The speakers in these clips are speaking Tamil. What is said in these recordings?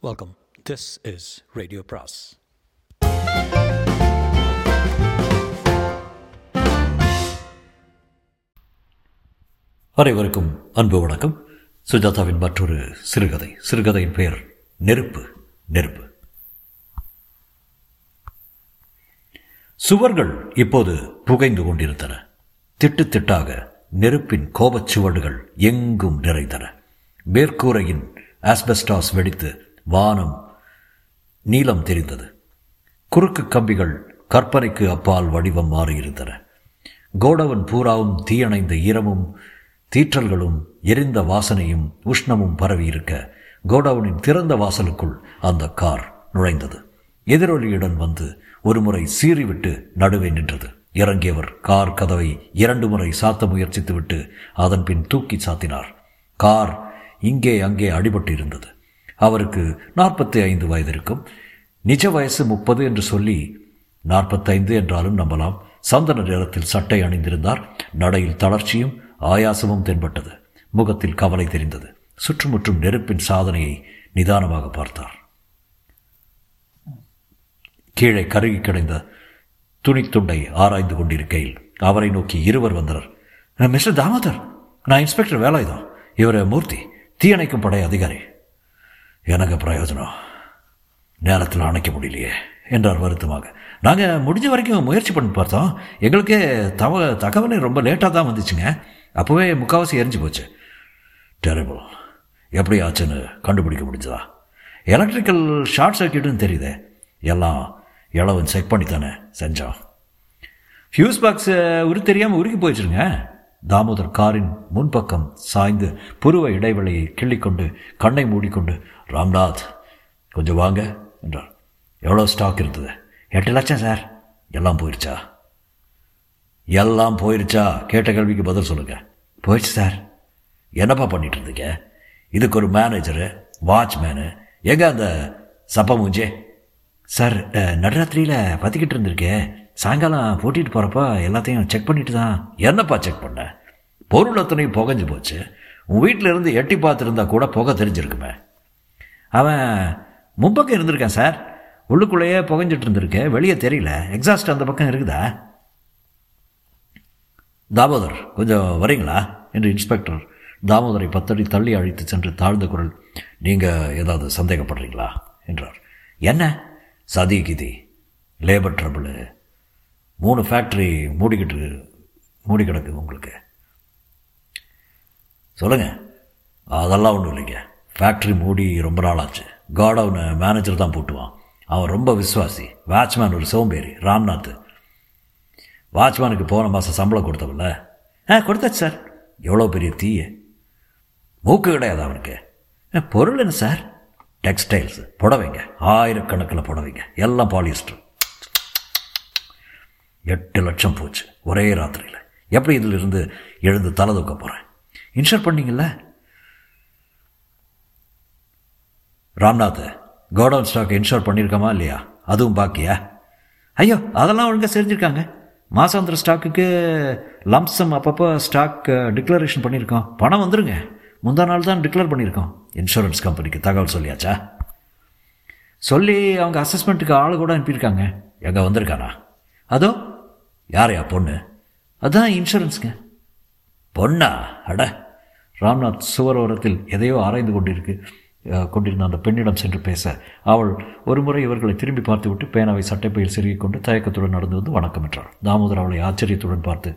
வெல்கம் திஸ் இஸ் ரேடியோ பிராஸ் அனைவருக்கும் அன்பு வணக்கம். சுஜாதாவின் மற்றொரு சிறுகதை. சிறுகதையின் பெயர் நெருப்பு நெருப்பு. சுவர்கள் இப்போது புகைந்து கொண்டிருந்தன. திட்டு திட்டாக நெருப்பின் கோபச் சுவடுகள் எங்கும் நிறைந்தன. மேற்கூரையின் ஆஸ்பெஸ்டாஸ் வெடித்து வானம் நீலம் தெரிந்தது. குறுக்கு கம்பிகள் கற்பனைக்கு அப்பால் வடிவம் மாறியிருந்தன. கோடவன் பூராவும் தீயணைந்த ஈரமும் தீற்றல்களும் எரிந்த வாசனையும் உஷ்ணமும் பரவியிருக்க கோடவுனின் திறந்த வாசலுக்குள் அந்த கார் நுழைந்தது. எதிரொலியுடன் வந்து ஒருமுறை சீறிவிட்டு நடுவே நின்றது. இறங்கியவர் கார் கதவை இரண்டு முறை சாத்த முயற்சித்துவிட்டு அதன் பின் தூக்கி சாத்தினார். கார் இங்கே அங்கே அடிபட்டு இருந்தது அவருக்கு நாற்பத்தி ஐந்து வயது இருக்கும் நிஜ வயசு முப்பது என்று சொல்லி நாற்பத்தைந்து என்றாலும் நம்பலாம். சந்தன நிறத்தில் சட்டை அணிந்திருந்தார். நடையில் தளர்ச்சியும் ஆயாசமும் தென்பட்டது. முகத்தில் கவலை தெரிந்தது. சுற்றுமுற்றும் நெருப்பின் சாதனையை நிதானமாக பார்த்தார். கீழே கருகி கிடந்த துணித்துண்டை ஆராய்ந்து கொண்டிருக்கையில் அவரை நோக்கி இருவர் வந்தனர். மிஸ்டர் தாமோதர் நான் இன்ஸ்பெக்டர் வேலாயுதம். இவர் மூர்த்தி தீயணைக்கும் படை அதிகாரி. எனக்கு பிரயோஜனம். நேரத்தில் அணைக்க முடியலையே என்றார் வருத்தமாக. நாங்கள் முடிஞ்ச வரைக்கும் முயற்சி பண்ணி பார்த்தோம். எங்களுக்கு தவ தகவலே ரொம்ப லேட்டாக தான் வந்துச்சுங்க. அப்போவே முக்கால்வாசி எரிஞ்சு போச்சு. டெரபிள். எப்படி ஆச்சுன்னு கண்டுபிடிக்க முடிஞ்சதா? எலக்ட்ரிக்கல் ஷார்ட் சர்க்கியூட்னு தெரியுதே. எல்லாம் இளவன் செக் பண்ணி தானே செஞ்சோம் ஃபியூஸ் பாக்ஸை உரு தெரியாமல் உருகி போயிடுச்சுருங்க தாமோதர் காரின் முன்பக்கம் சாய்ந்து புருவ இடைவெளியை கிள்ளிக்கொண்டு கண்ணை மூடிக்கொண்டு ராம்நாத் கொஞ்சம் வாங்க என்றார். எவ்வளோ ஸ்டாக் இருந்தது? எட்டு லட்சம் சார் எல்லாம் போயிருச்சா? எல்லாம் போயிருச்சா? கேட்ட கேள்விக்கு பதில் சொல்லுங்க. போயிடுச்சு சார் என்னப்பா பண்ணிட்டு இருந்தீங்க? இதுக்கு ஒரு மேனேஜரு வாட்ச்மேனு எங்க அந்த சப்ப மூஞ்சே சார் நடுராத்திரியில் பற்றிக்கிட்டு இருந்திருக்கேன். சாயங்காலம் பூட்டிகிட்டு போகிறப்ப எல்லாத்தையும் செக் பண்ணிட்டு தான் என்னப்பா செக் பண்ண? பொருள் அத்தனையும் புகஞ்சு போச்சு. உன் வீட்டில் இருந்து எட்டி பார்த்துருந்தா கூட புகை தெரிஞ்சிருக்குமே. அவன் முன்பக்கம் இருந்திருக்கான் சார். உள்ளுக்குள்ளேயே புகைஞ்சிட்டு இருந்திருக்கேன் வெளியே தெரியல. எக்ஸாஸ்ட் அந்த பக்கம் இருக்குதா? தாமோதர் கொஞ்சம் வரீங்களா? என்று இன்ஸ்பெக்டர் தாமோதரை பத்தடி தள்ளி அழைத்து சென்று தாழ்ந்த குரல் நீங்கள் ஏதாவது சந்தேகப்படுறீங்களா? என்றார். என்ன? சதி கிதி லேபர் ட்ரபிள் மூணு ஃபேக்ட்ரி மூடிக்கிட்டு மூடி கிடக்கு உங்களுக்கு. சொல்லுங்கள் அதெல்லாம் ஒன்றும் இல்லைங்க. ஃபேக்ட்ரி மூடி ரொம்ப நாள் ஆச்சு காடவுனை மேனேஜர் தான் போட்டுவான். அவன் ரொம்ப விசுவாசி. வாட்ச்மேன் ஒரு சோம்பேறி. ராம்நாத். வாட்ச்மேனுக்கு போன மாதம் சம்பளம் கொடுத்தவில்ல ஆ கொடுத்தாச்சு சார். எவ்வளோ பெரிய தீய. மூக்கு கிடையாது அவனுக்கு. பொருள் என்ன சார்? டெக்ஸ்டைல்ஸ் புடவைங்க. ஆயிரக்கணக்கில் புடவைங்க. எல்லாம் பாலிஸ்டர் எட்டு லட்சம் போச்சு ஒரே ராத்திரியில். எப்படி இதில் இருந்து எழுந்து தலை தூக்க போகிறேன் இன்ஷூர் பண்ணீங்கல்ல? ராம்நாத் கோடவுன் ஸ்டாக் இன்ஷூர் பண்ணியிருக்கோமா இல்லையா? அதுவும் பாக்கியா? ஐயோ அதெல்லாம் ஒழுங்காக செஞ்சுருக்காங்க. மாசாந்திர ஸ்டாக்குக்கு லம்சம் அப்பப்போ ஸ்டாக் டிக்ளரேஷன் பண்ணியிருக்கோம் பணம் வந்துருங்க. முந்தா நாள் தான் டிக்ளேர் பண்ணியிருக்கோம் இன்சூரன்ஸ் கம்பெனிக்கு தகவல் சொல்லியாச்சா? சொல்லி அவங்க அசஸ்மெண்ட்டுக்கு ஆள் கூட அனுப்பியிருக்காங்க. எங்கே வந்திருக்கானா அதோ யாரையா பொண்ணு? அதான் இன்சூரன்ஸுங்க. பொண்ணா? அட ராம்நாத் சுவரோரத்தில் எதையோ ஆராய்ந்து கொண்டிருக்கு. கொண்டிருந்த அந்த பெண்ணிடம் சென்று பேச. அவள் ஒருமுறை இவர்களை திரும்பி பார்த்துவிட்டு பேனாவை சட்டைப்பையில் செருகிக் கொண்டு தயக்கத்துடன் நடந்து வந்து வணக்கம் என்றார். தாமோதர் அவளை ஆச்சரியத்துடன் பார்த்து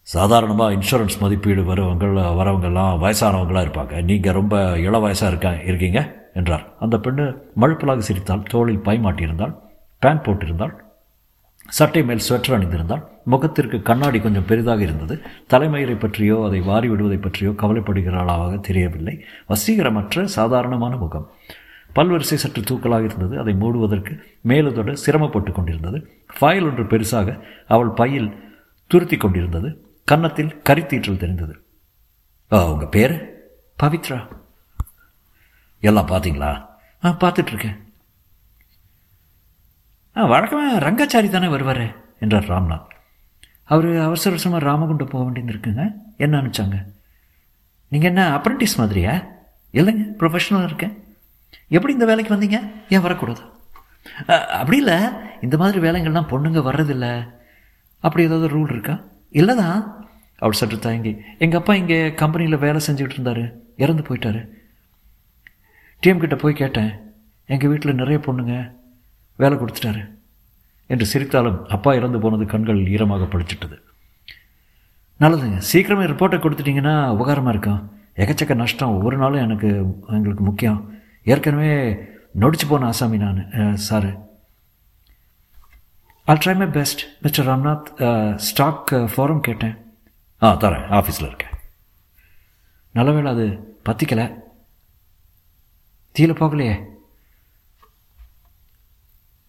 சாதாரணமாக இன்சூரன்ஸ் மதிப்பீடு வரவங்க வரவங்கெல்லாம் வயசானவங்களாக இருப்பாங்க. நீங்கள் ரொம்ப இள வயசாக இருக்கா இருக்கீங்க? என்றார். அந்த பெண்ணு மழுப்பலாக சிரித்தால் தோளில் பை பேண்ட் போட்டிருந்தாள். சட்டை மேல் ஸ்வெட்டர் அணிந்திருந்தாள் முகத்திற்கு கண்ணாடி கொஞ்சம் பெரிதாக இருந்தது. தலைமயிரை பற்றியோ அதை வாரி விடுவதை பற்றியோ கவலைப்படுகிறாளாக தெரியவில்லை. வசீகரமற்ற சாதாரணமான முகம். பல்வரிசை சற்று தூக்கலாக இருந்தது. அதை மூடுவதற்கு மேலுதோடு சிரமப்பட்டு கொண்டிருந்தது. ஃபைல் ஒன்று பெருசாக அவள் பையில் துருத்தி கொண்டிருந்தது. கன்னத்தில் கரித்தீற்றல் தெரிந்தது. உங்கள் பேர்? பவித்ரா. எல்லாம் பார்த்தீங்களா ஆ பார்த்துட்ருக்கேன் ஆ வழக்கமாக ரங்காச்சாரி தானே வருவார் என்றார் ராம்நாத். அவர் அவசர அவசரமாக ராமகுண்டம் போக வேண்டியது இருக்குங்க. என்ன அனுப்பிச்சாங்க நீங்கள் என்ன அப்ரண்டிஸ் மாதிரியா? இல்லைங்க ப்ரொஃபஷனலாக இருக்கேன். எப்படி இந்த வேலைக்கு வந்தீங்க? ஏன் வரக்கூடாது? அப்படி இல்லை இந்த மாதிரி வேலைங்கள்லாம் பொண்ணுங்க வர்றதில்ல. அப்படி ஏதாவது ரூல் இருக்கா? இல்லை தான் அவர் சற்று தயங்கி எங்கள் அப்பா இங்கே கம்பெனியில் வேலை செஞ்சுக்கிட்டு இருந்தார் இறந்து போயிட்டாரு. டிஎம் கிட்ட போய் கேட்டேன் எங்கள் வீட்டில் நிறைய பொண்ணுங்க வேலை கொடுத்துட்டாரு. என்று சிரித்தாலும் அப்பா இறந்து போனது கண்கள் ஈரமாக படிச்சிட்டது நல்லதுங்க. சீக்கிரமே ரிப்போர்ட்டை கொடுத்துட்டிங்கன்னா உபகாரமாக இருக்கும் எக்கச்சக்க நஷ்டம். ஒவ்வொரு நாளும் எனக்கு எங்களுக்கு முக்கியம். ஏற்கனவே நொடிச்சு போன ஆசாமி நான் sir. I'll try my best mister Ramnath stock forum கேட்டேன். ஆ தரேன். ஆஃபீஸில் இருக்கேன். நல்ல வேளை அது பத்திக்கலை. தீல போகலையே.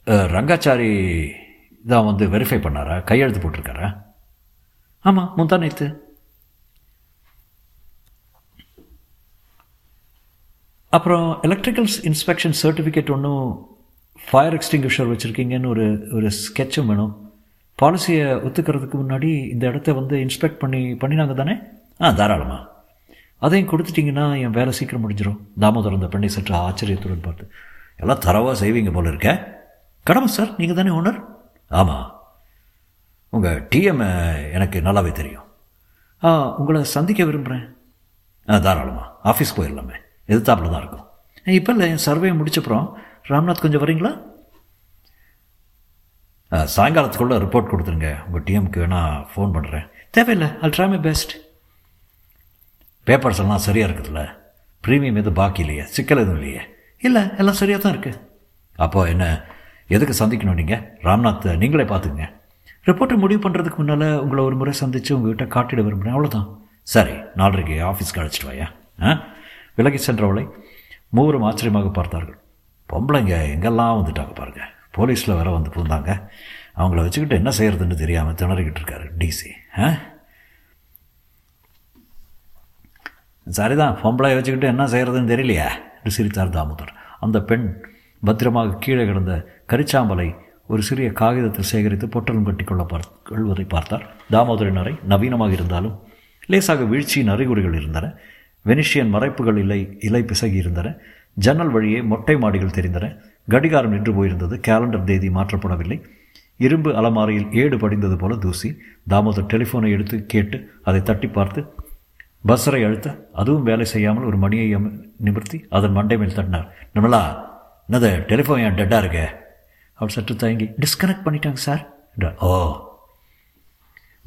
ரங்காச்சாரி தான் வந்து வெரிஃபை பண்ணாரா? கையெழுத்து போட்டிருக்காரா? ஆமாம் முந்தா நேற்று அப்புறம் எலக்ட்ரிக்கல்ஸ் இன்ஸ்பெக்ஷன் சர்டிஃபிகேட் ஒன்றும் ஃபயர் எக்ஸ்டிங்விஷர் வச்சுருக்கீங்கன்னு ஒரு ஒரு ஸ்கெட்சும் வேணும். பாலிசியை ஒத்துக்கிறதுக்கு முன்னாடி இந்த இடத்த வந்து இன்ஸ்பெக்ட் பண்ணி பண்ணினாங்க தானே? ஆ தாராளமாக அதையும் கொடுத்துட்டிங்கன்னா என் வேலை சீக்கிரம் முடிஞ்சிடும் தாமோதரம் அந்த பெண்ணை சற்று ஆச்சரியத்துடன் பார்த்து எல்லாம் தரவாக செய்வீங்க போல இருக்கேன் கடமை சார். நீங்கள் தானே ஓனர் ஆமாம் உங்கள் டிஎம் எனக்கு நல்லாவே தெரியும். ஆ உங்களை சந்திக்க விரும்புகிறேன் ஆ தாராளமாக ஆஃபீஸ் போயிடலாமே. எதிர்த்தாப்புல தான் இருக்கும். இப்போ இல்லை. என் சர்வே முடிச்சப்புறம். ராம்நாத் கொஞ்சம் வரீங்களா? சாயங்காலத்துக்குள்ளே ரிப்போர்ட் கொடுத்துருங்க. உங்கள் டிஎம்க்கு வேணால் ஃபோன் பண்ணுறேன் தேவையில்லை. I'll try my best papers எல்லாம் சரியாக இருக்குதுல்ல? ப்ரீமியம் எதுவும் பாக்கி இல்லையே. சிக்கல் எதுவும் இல்லையே? இல்லை எல்லாம் சரியாக தான் இருக்குது அப்போ என்ன? எதுக்கு சந்திக்கணும் நீங்கள் ராம்நாத் நீங்களே பார்த்துக்குங்க. ரிப்போர்ட்டை முடிவு பண்ணுறதுக்கு முன்னால் உங்களை ஒரு முறை சந்தித்து உங்ககிட்ட காட்டிட விரும்புகிறேன் அவ்வளோதான் சரி நாலரைக்கு ஆஃபீஸ்க்கு அழைச்சிட்டு வாயா? ஆ? விலகி சென்றவளை மூவரும் ஆச்சரியமாக பார்த்தார்கள். பொம்பளைங்க எங்கெல்லாம் வந்துட்டாங்க பாருங்கள் போலீஸில் வேற வந்து புகுந்தாங்க அவங்கள வச்சுக்கிட்டு என்ன செய்யறதுன்னு தெரியாமல் திணறிக்கிட்டு இருக்காரு டிசி ஆ? சரிதான் பொம்பளை வச்சுக்கிட்டு என்ன செய்கிறதுன்னு தெரியலையா? என்று சிரித்தார் தாமோதர். அந்த பெண் பத்திரமாக கீழே கிடந்த கரிச்சாம்பலை ஒரு சிறிய காகிதத்தில் சேகரித்து பொட்டலம் கட்டிக்கொள்ள பார் கொள்வதை பார்த்தார். தாமோதரின் அறை நவீனமாக இருந்தாலும் லேசாக வீழ்ச்சியின் அறிகுறிகள் இருந்தன. வெனிஷியன் மறைப்புகள் இல்லை இலை பிசகி இருந்தன. ஜன்னல் வழியே மொட்டை மாடிகள் தெரிந்தன. கடிகாரம் நின்று போயிருந்தது. கேலண்டர் தேதி மாற்றப்படவில்லை. இரும்பு அலமாரியில் ஏடு படிந்தது போல தூசி. தாமோதர் டெலிஃபோனை எடுத்து கேட்டு அதை தட்டி பார்த்து பஸ்ஸரை அழுத்த அதுவும் வேலை செய்யாமல் ஒரு மணியை நிமிர்த்தி அதன் மண்டை மேல் தட்டினார். நிமலா என்னது டெலிஃபோன் ஏன் டெட்டாக இருக்கு? அவர் சற்று தயங்கி டிஸ்கனெக்ட் பண்ணிட்டாங்க சார். என்றார் ஓ.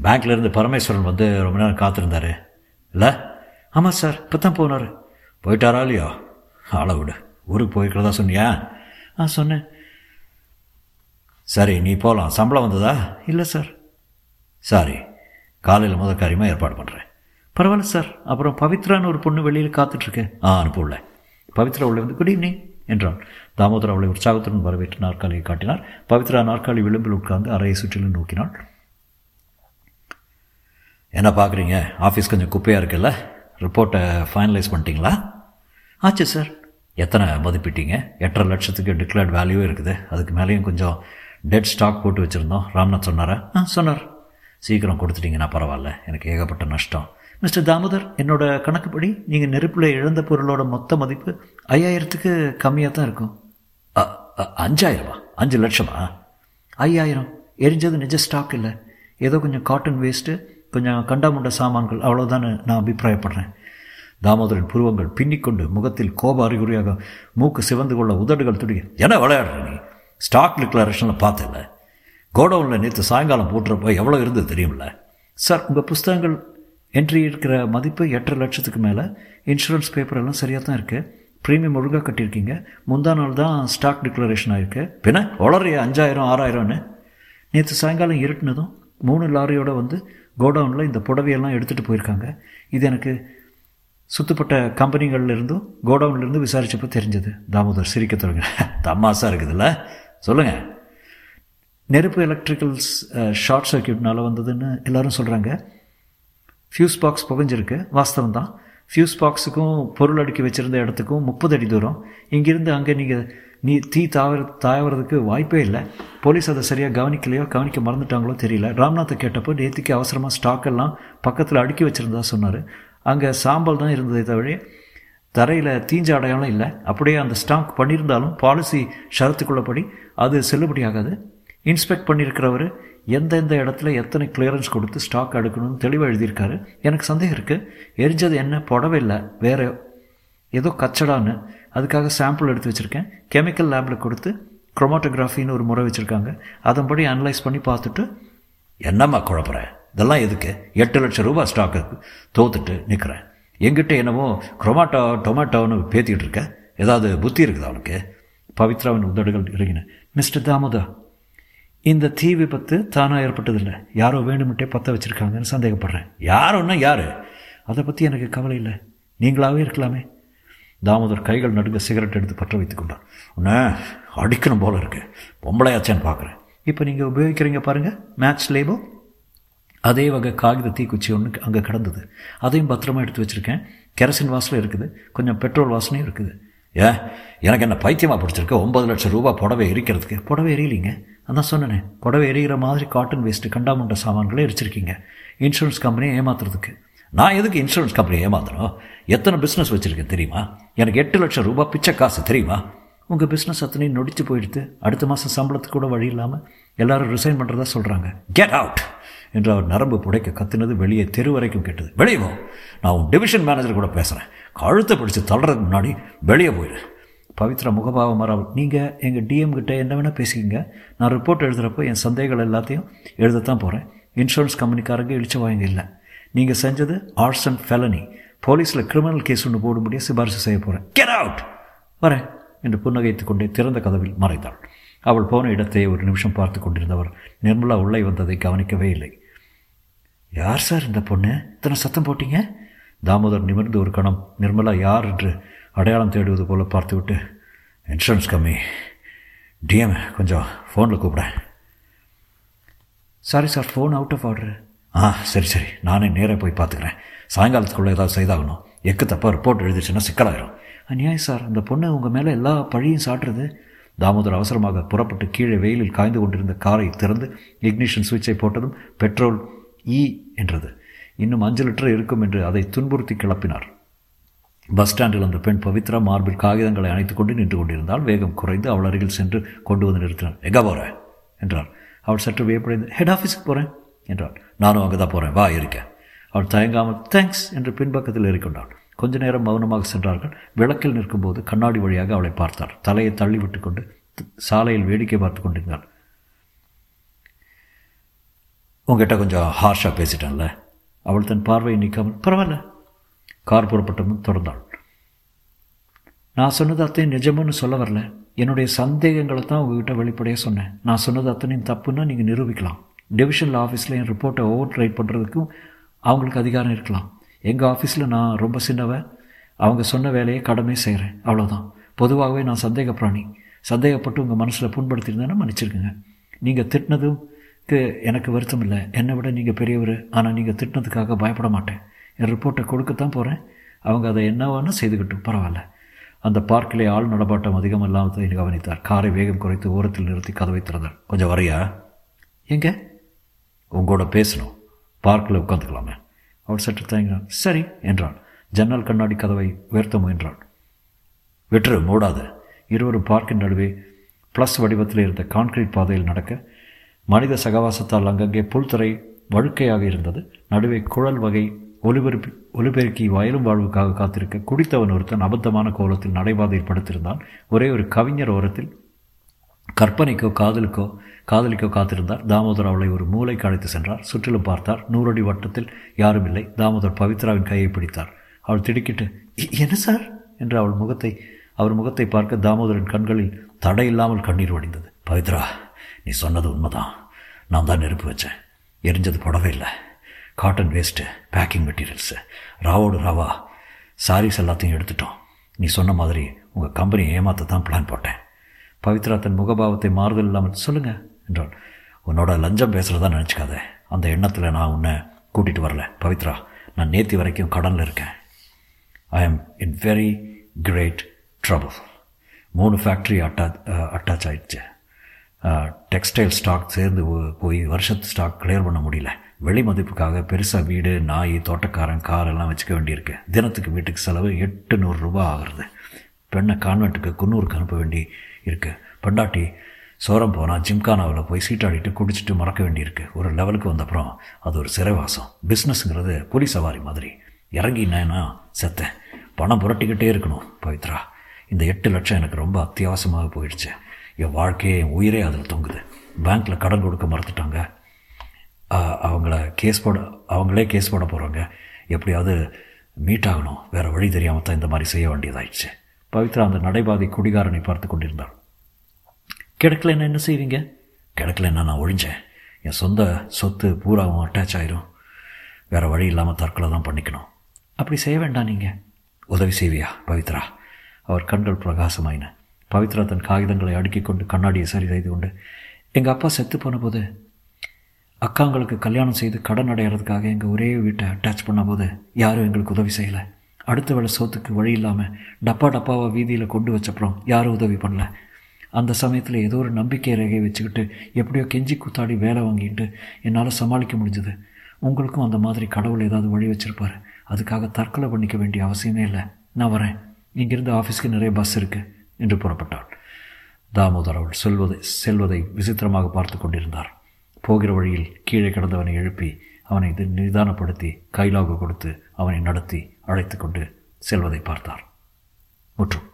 பேங்க்லேருந்து பரமேஸ்வரன் வந்து ரொம்ப நேரம் காத்திருந்தார். இல்லை? ஆமாம் சார் இப்போ தான் போனார். போயிட்டாரா இல்லையோ? ஆளை விடு. ஊருக்கு போயிருக்கிறதா சொன்னியா? ஆ சொன்னேன். சரி நீ போகலாம் சம்பளம் வந்ததா? இல்லை சார். சாரி காலையில் முதல் காரியமாக ஏற்பாடு பண்ணுறேன் பரவாயில்ல சார். அப்புறம் பவித்ரான்னு ஒரு பொண்ணு வெளியில் காத்துட்ருக்கு ஆ அனுப்பல பவித்ரா உள்ளே வந்து குட் ஈவினிங் என்றான். தாமோதர் அவளை உற்சாகத்துடன் வரவேற்று நாற்காலியை காட்டினார். பவித்ரா நாற்காலி விளிம்பில் உட்கார்ந்து அறையை சுற்றிலும் நோக்கினாள். என்ன பார்க்குறீங்க? ஆஃபீஸ் கொஞ்சம் குப்பையாக இருக்குல்ல? ரிப்போர்ட்டை ஃபைனலைஸ் பண்ணிட்டீங்களா? ஆச்சு சார். எத்தனை மதிப்பிட்டீங்க? எட்டரை லட்சத்துக்கு டிக்ளேர்ட் வேல்யூ இருக்குது. அதுக்கு மேலேயும் கொஞ்சம் டெட் ஸ்டாக் போட்டு வச்சுருந்தோம். ராம்நாத் சொன்னாரா? ஆ சொன்னார். சீக்கிரம் கொடுத்துட்டீங்கன்னா பரவாயில்ல. எனக்கு ஏகப்பட்ட நஷ்டம். மிஸ்டர் தாமோதர் என்னோட கணக்குப்படி நீங்கள் நெருப்பில் இழந்த பொருளோட மொத்த மதிப்பு ஐயாயிரத்துக்கு கம்மியாக தான் இருக்கும். அஞ்சாயிரமா? அஞ்சு லட்சமா? ஐயாயிரம். எரிஞ்சது நிஜ ஸ்டாக் இல்லை. ஏதோ கொஞ்சம் காட்டன் வேஸ்ட்டு கொஞ்சம் கண்டாமுண்ட சாமான்கள் அவ்வளோதான்னு நான் அபிப்பிராயப்படுறேன். தாமோதரின் புருவங்கள் பின்னிக்கொண்டு முகத்தில் கோப அறிகுறியாக மூக்கு சிவந்து கொள்ள உதடுகள் துடிக்க என்ன விளையாடுற நீ? ஸ்டாக் டிக்ளரேஷனில் பார்த்தல கோடவுனில் நேற்று சாயங்காலம் போட்டுறப்போ எவ்வளோ இருந்தது தெரியுமில்ல சார் உங்கள் புஸ்தகங்கள் என்ட்ரி இருக்கிற மதிப்பு எட்டரை லட்சத்துக்கு மேலே. இன்சூரன்ஸ் பேப்பர் எல்லாம் சரியாக தான் இருக்குது ப்ரீமியம் ஒழுங்காக கட்டியிருக்கீங்க. முந்தா நாள் தான் ஸ்டாக் டிக்ளரேஷன் ஆகிருக்கு பின்ன வளரைய அஞ்சாயிரம் ஆறாயிரம்னு. நேற்று சாயங்காலம் இருட்டுனதும் மூணு லாரியோட வந்து கோடவுனில் இந்த புடவையெல்லாம் எடுத்துகிட்டு போயிருக்காங்க. இது எனக்கு சுத்தப்பட்ட கம்பெனிகள்லேருந்தும் கோடவுன்லேருந்து விசாரித்தப்போ விசாரிச்சப்போ தெரிஞ்சது. தாமோதர் சிரிக்க தொடங்க தமாசாக இருக்குதுல்ல. சொல்லுங்கள் நெருப்பு எலக்ட்ரிக்கல்ஸ் ஷார்ட் சர்க்கியூட்னால வந்ததுன்னு எல்லோரும் சொல்கிறாங்க ஃபியூஸ் பாக்ஸ் புகஞ்சிருக்கு. வாஸ்தவம் தான் ஃபியூஸ் பாக்ஸுக்கும் பொருள் அடுக்கி வச்சுருந்த இடத்துக்கும் முப்பது அடி தூரம். இங்கிருந்து அங்கே நீங்கள் நீ தீ தாவர தாவறதுக்கு வாய்ப்பே இல்லை. போலீஸ் அதை சரியாக கவனிக்கலையோ கவனிக்க மறந்துட்டாங்களோ தெரியல. ராம்நாத்தை கேட்டப்போ நேற்றுக்கு அவசரமாக ஸ்டாக்கெல்லாம் பக்கத்தில் அடுக்கி வச்சுருந்தா சொன்னார். அங்கே சாம்பல் தான் இருந்ததே தவிர தரையில் தீஞ்ச அடையாளம் இல்லை. அப்படியே அந்த ஸ்டாக் பண்ணியிருந்தாலும் பாலிசி ஷரத்துக்குள்ளபடி அது செல்லுபடியாகாது. இன்ஸ்பெக்ட் பண்ணியிருக்கிறவர் எந்தெந்த இடத்துல எத்தனை கிளியரன்ஸ் கொடுத்து ஸ்டாக் எடுக்கணும்னு தெளிவாக எழுதியிருக்காரு. எனக்கு சந்தேகம் இருக்குது எரிஞ்சது என்ன? புடவை இல்லை. வேறு ஏதோ கச்சடான்னு. அதுக்காக சாம்பிள் எடுத்து வச்சுருக்கேன். கெமிக்கல் லேபில் கொடுத்து குரோமாட்டோகிராஃபின்னு ஒரு முறை வச்சுருக்காங்க. அதன்படி அனலைஸ் பண்ணி பார்த்துட்டு என்னம்மா குழப்பற இதெல்லாம் எதுக்கு? எட்டு லட்சம் ரூபாய் ஸ்டாக்கு தோத்துட்டு நிற்கிறேன் எங்கிட்ட என்னவோ குரோமாட்டோ டொமேட்டோன்னு பேத்திக்கிட்டு இருக்க. ஏதாவது புத்தி இருக்குதா அவனுக்கு பவித்ராவின் உதடுகள் இறங்கின மிஸ்டர் தாமோதா இந்த தீ விபத்து தானாக ஏற்பட்டதில்லை. யாரோ வேணுமிட்டே பற்ற வச்சுருக்காங்கன்னு சந்தேகப்படுறேன். யாரோன்னா யார்? அதை பற்றி எனக்கு கவலை இல்லை. நீங்களாகவே இருக்கலாமே. தாமோதர் கைகள் நடுங்க சிகரெட் எடுத்து பற்ற வைத்து கொண்டார். உன்ன அடிக்கணும் போல இருக்கு. பொம்பளையாச்சேன்னு பார்க்குறேன் இப்போ நீங்கள் உபயோகிக்கிறீங்க பாருங்கள் மேட்ச் லேபோ அதே வகை காகித தீக்குச்சி ஒன்று அங்கே கிடந்தது. அதையும் பத்திரமா எடுத்து வச்சுருக்கேன். கெரசின் வாசலும் இருக்குது. கொஞ்சம் பெட்ரோல் வாசனையும் இருக்குது. ஏன் எனக்கு என்ன பைத்தியமாக பிடிச்சிருக்கு? ஒம்பது லட்சம் ரூபாய் புடவை எரிக்கிறதுக்கு. புடவை எரியலிங்க. அதான் சொன்னேனே புடவை எரிகிற மாதிரி காட்டன் வேஸ்ட்டு கண்டாமண்ட சாமான்களே எரிச்சிருக்கீங்க. இன்சூரன்ஸ் கம்பெனியை ஏமாத்துறதுக்கு. நான் எதுக்கு இன்சூரன்ஸ் கம்பெனி ஏமாத்தணும் எத்தனை பிஸ்னஸ் வச்சுருக்கேன் தெரியுமா? எனக்கு எட்டு லட்சம் ரூபாய் பிச்சை காசு தெரியுமா? உங்கள் பிஸ்னஸ் அத்தனையும் நொடிச்சு போயிடுத்து அடுத்த மாதம் சம்பளத்துக்கு கூட வழி இல்லாமல் எல்லாரும் ரிசைன் பண்ணுறதா சொல்கிறாங்க கெட் அவுட் என்று அவர் நரம்பு புடைக்க கத்துனது வெளியே தெரு வரைக்கும் கேட்டது. வெளியே போ. நான் உன் டிவிஷன் மேனேஜர் கூட பேசுகிறேன் கழுத்தை பிடிச்சி தள்ளுறதுக்கு முன்னாடி வெளியே போயிடு பவித்ரா முகபாவம் மாறாவல் நீங்கள் எங்கள் டிஎம் கிட்ட என்ன வேணால் பேசிக்கிங்க. நான் ரிப்போர்ட் எழுதுகிறப்போ என் சந்தேகங்கள் எல்லாத்தையும் எழுதத்தான் போகிறேன் இன்சூரன்ஸ் கம்பெனிக்காரங்க இழிச்சு வாங்க இல்லை. நீங்கள் செஞ்சது ஆர்ட்ஸ் அண்ட் ஃபெலனி போலீஸில் கிரிமினல் கேஸ் ஒன்று போடும்படியே சிபாரிசு செய்ய போகிறேன் கெட் அவுட் வரேன் என்று புன்னகைத்து கொண்டே திறந்த கதவில் மறைந்தாள். அவள் போன இடத்தை ஒரு நிமிஷம் பார்த்து கொண்டிருந்தவர் நிர்மலா உள்ளே வந்ததை கவனிக்கவே இல்லை. யார் சார் இந்த பொண்ணு? இத்தனை சத்தம் போட்டீங்க? தாமோதர் நிமிர்ந்து ஒரு கணம். நிர்மலா யார் என்று அடையாளம் தேடுவது போல் பார்த்துவிட்டு இன்சூரன்ஸ் கம்மி டிஎம் கொஞ்சம் ஃபோனில் கூப்பிடேன் sorry sir phone out of order ஆ சரி சரி. நானே நேராக போய் பார்த்துக்கிறேன். சாயங்காலத்துக்குள்ளே ஏதாவது செய்தாகணும். எக்கு தப்பாக ரிப்போர்ட் எழுதிச்சுன்னா சிக்கலாயிரும். அநியாயம் சார் அந்த பொண்ணு உங்கள் மேலே எல்லா பழியும் சாட்டுறது. தாமோதர் அவசரமாக புறப்பட்டு கீழே வெயிலில் காய்ந்து கொண்டிருந்த காரை திறந்து இக்னிஷன் சுவிட்சை போட்டதும் பெட்ரோல் இ e என்றது. இன்னும் அஞ்சு லிட்டர் இருக்கும் என்று அதை துன்புறுத்தி கிளப்பினார். பஸ் ஸ்டாண்டில் அந்த பெண் பவித்ரா மார்பில் காகிதங்களை அணைத்துக் கொண்டு நின்று கொண்டிருந்தால் வேகம் குறைந்து அவள் அருகில் சென்று கொண்டு வந்து நிறுத்தினார் எங்கே போகிற என்றார் அவள் சற்று வியப்படைந்து ஹெட் ஆஃபீஸுக்கு போகிறேன் என்றாள். நானும் அங்கே தான் போகிறேன் வா இருக்கேன் அவள் தயங்காமல் தேங்க்ஸ் என்று பின்பக்கத்தில் ஏறிக்கொண்டாள். கொஞ்ச நேரம் மௌனமாக சென்றார்கள். விளக்கில் நிற்கும்போது கண்ணாடி வழியாக அவளை பார்த்தார் தலையை தள்ளிவிட்டு கொண்டு சாலையில் வேடிக்கை பார்த்து கொண்டிருந்தாள். உங்ககிட்ட கொஞ்சம் ஹார்ஷாக பேசிட்டேன்ல. அவள் தன் பார்வையை நீக்காமல் பரவாயில்ல. கார் புறப்பட்டமும் தொடர்ந்தாள் நான் சொன்னது அத்தனை நிஜம்னு சொல்ல வரல. என்னுடைய சந்தேகங்களை தான் உங்ககிட்ட வெளிப்படையாக சொன்னேன். நான் சொன்னது அத்தனையும் தப்புன்னா நீங்கள் நிரூபிக்கலாம். டிவிஷனில் ஆஃபீஸில் என் ரிப்போர்ட்டை ஓவர் ரைட் பண்ணுறதுக்கும் அவங்களுக்கு அதிகாரம் இருக்கலாம். எங்கள் ஆஃபீஸில் நான் ரொம்ப சின்னவன் அவங்க சொன்ன வேலையை கடமை செய்கிறேன் அவ்வளோதான் பொதுவாகவே நான் சந்தேக பிராணி சந்தேகப்பட்டு உங்கள் மனசில் புண்படுத்தியிருந்தேன்னா மன்னிச்சிருக்குங்க. நீங்கள் திட்டினதுக்கு எனக்கு வருத்தம் இல்லை. என்னை விட நீங்கள் பெரியவர். ஆனால் நீங்கள் திட்டினதுக்காக பயப்பட மாட்டேன். என் ரிப்போர்ட்டை கொடுக்கத்தான் போகிறேன் அவங்க அதை என்னவான்னு செய்துக்கிட்டும் பரவாயில்ல. அந்த பார்க்கிலே ஆள் நடமாட்டம் அதிகம் இல்லாமதை கவனித்தார். காரை வேகம் குறைத்து ஓரத்தில் நிறுத்தி கதவை திறந்தார். கொஞ்சம் வரையா? எங்கே? உங்களோட பேசணும். பார்க்கில் உட்காந்துக்கலாமே. அவள் சற்று தயங்கினான் சரி என்றாள் ஜன்னல் கண்ணாடி கதவை உயர்த்த முயன்றாள் வெற்று மூடாது. இருவரும் பார்க்கின் நடுவே ப்ளஸ் வடிவத்தில் இருந்த கான்கிரீட் பாதையில் நடக்க மனித சகவாசத்தால் அங்கங்கே புல்துறை வழுக்கையாக இருந்தது. நடுவே குழல் வகை ஒலிபெருப்பி ஒலிபெருக்கி வயலும் வாழ்வுக்காக காத்திருக்க குடித்தவன் ஒருத்தன் அபத்தமான கோலத்தில் நடைபாதையில் படுத்திருந்தான் ஒரே ஒரு கவிஞர் ஓரத்தில் கற்பனைக்கோ காதலுக்கோ காதலிக்கோ காத்திருந்தார். தாமோதர் அவளை ஒரு மூளைக்கு அழைத்து சென்றார். சுற்றிலும் பார்த்தார். நூறடி வட்டத்தில் யாரும் இல்லை தாமோதர் பவித்ராவின் கையை பிடித்தார். அவள் திடுக்கிட்டு என்ன சார்? என்று அவள் முகத்தை அவர் முகத்தை பார்க்க தாமோதரின் கண்களில் தடையில்லாமல் கண்ணீர் வடிந்தது. பவித்ரா நீ சொன்னது உண்மைதான். நான் தான் நெருப்பு வச்சேன். எரிஞ்சது படவே இல்லை காட்டன் வேஸ்ட்டு பேக்கிங் மெட்டீரியல்ஸு ராவோடு ராவா சாரீஸ் எல்லாத்தையும் எடுத்துட்டோம். நீ சொன்ன மாதிரி உங்கள் கம்பெனியை ஏமாற்ற தான் பிளான் போட்டேன். பவித்ரா தன் முகபாவத்தை மாறுதல் இல்லாமல் சொல்லுங்கள் என்றாள் உன்னோட லஞ்சம் பேசுகிறதா நினச்சிக்காத. அந்த எண்ணத்தில் நான் உன்னை கூட்டிகிட்டு வரல. பவித்ரா நான் நேத்தி வரைக்கும் கடனில் இருக்கேன். I am in very great trouble மூணு ஃபேக்ட்ரி அட்டாச் அட்டாச் ஆகிடுச்சு டெக்ஸ்டைல் ஸ்டாக் சேர்ந்து போய் வருஷத்து ஸ்டாக் கிளியர் பண்ண முடியல. வெளி மதிப்புக்காக பெருசாக வீடு நாய் தோட்டக்காரன் கார் எல்லாம் வச்சுக்க வேண்டியிருக்கு. தினத்துக்கு வீட்டுக்கு செலவு எட்டு நூறுரூபா ஆகிறது. பெண்ணை கான்வெண்ட்டுக்கு குன்னூருக்கு அனுப்ப வேண்டி இருக்கு. பெண்டாட்டி சோரம் போனால் ஜிம்கானாவில் போய் சீட்டாடிட்டு குடிச்சிட்டு மறக்க வேண்டியிருக்கு. ஒரு லெவலுக்கு வந்தப்புறம் அது ஒரு சிறைவாசம். பிஸ்னஸ்ங்கிறது புலி சவாரி மாதிரி. இறங்கினேன்னா செத்தேன் பணம் புரட்டிக்கிட்டே இருக்கணும் பவித்ரா. இந்த எட்டு லட்சம் எனக்கு ரொம்ப அத்தியாவசியமாக போயிடுச்சு. என் வாழ்க்கையே என் உயிரே அதில் தொங்குது. பேங்க்கில் கடன் கொடுக்க மறந்துட்டாங்க அவங்கள கேஸ் போட அவங்களே கேஸ் போட போகிறாங்க எப்படியாவது மீட் ஆகணும் வேறு வழி தெரியாமல் தான் இந்த மாதிரி செய்ய வேண்டியதாயிடுச்சு. பவித்ரா அந்த நடைபாதை குடிகாரனை பார்த்து கொண்டிருந்தாள். கிடைக்கலன்னா என்ன செய்வீங்க? கிடைக்கலன்னா நான் ஒழிஞ்சேன். என் சொந்த சொத்து பூராவும் அட்டாச் ஆயிரும். வேறு வழி இல்லாமல் தற்கொலை தான் பண்ணிக்கணும். அப்படி செய்ய வேண்டாம் நீங்கள் உதவி செய்வியா பவித்ரா? அவர் கண்கள் பிரகாசமாயின. பவித்ரா தன் காகிதங்களை அடுக்கிக் கொண்டு கண்ணாடியை சரி செய்து கொண்டு எங்கள் அப்பா செத்து போன போது அக்காங்களுக்கு கல்யாணம் செய்து கடன் அடையிறதுக்காக எங்கள் ஒரே வீட்டை அட்டாச் பண்ணும்போது யாரும் எங்களுக்கு உதவி செய்யலை. அடுத்த வேலை சோத்துக்கு வழி இல்லாமல் டப்பா டப்பாவை வீதியில் கொண்டு வச்சப்புறம் யாரும் உதவி பண்ணல. அந்த சமயத்தில் ஏதோ ஒரு நம்பிக்கை ரேகையை வச்சுக்கிட்டு எப்படியோ கெஞ்சி குத்தாடி வேலை வாங்கிட்டு என்னால் சமாளிக்க முடிஞ்சது. உங்களுக்கும் அந்த மாதிரி கடவுள் ஏதாவது வழி வச்சுருப்பார். அதுக்காக தற்கொலை பண்ணிக்க வேண்டிய அவசியமே இல்லை. நான் வரேன். இங்கிருந்து ஆஃபீஸ்க்கு நிறைய பஸ் இருக்குது என்று புறப்பட்டாள். தாமோதர் அவள் சொல்வதை செல்வதை விசித்திரமாக பார்த்து கொண்டிருந்தார். போகிற வழியில் கீழே கிடந்தவனை எழுப்பி அவனை நிதானப்படுத்தி கைலாகு கொடுத்து அவனை நடத்தி அழைத்து கொண்டு செல்வதை பார்த்தார். முற்றும்.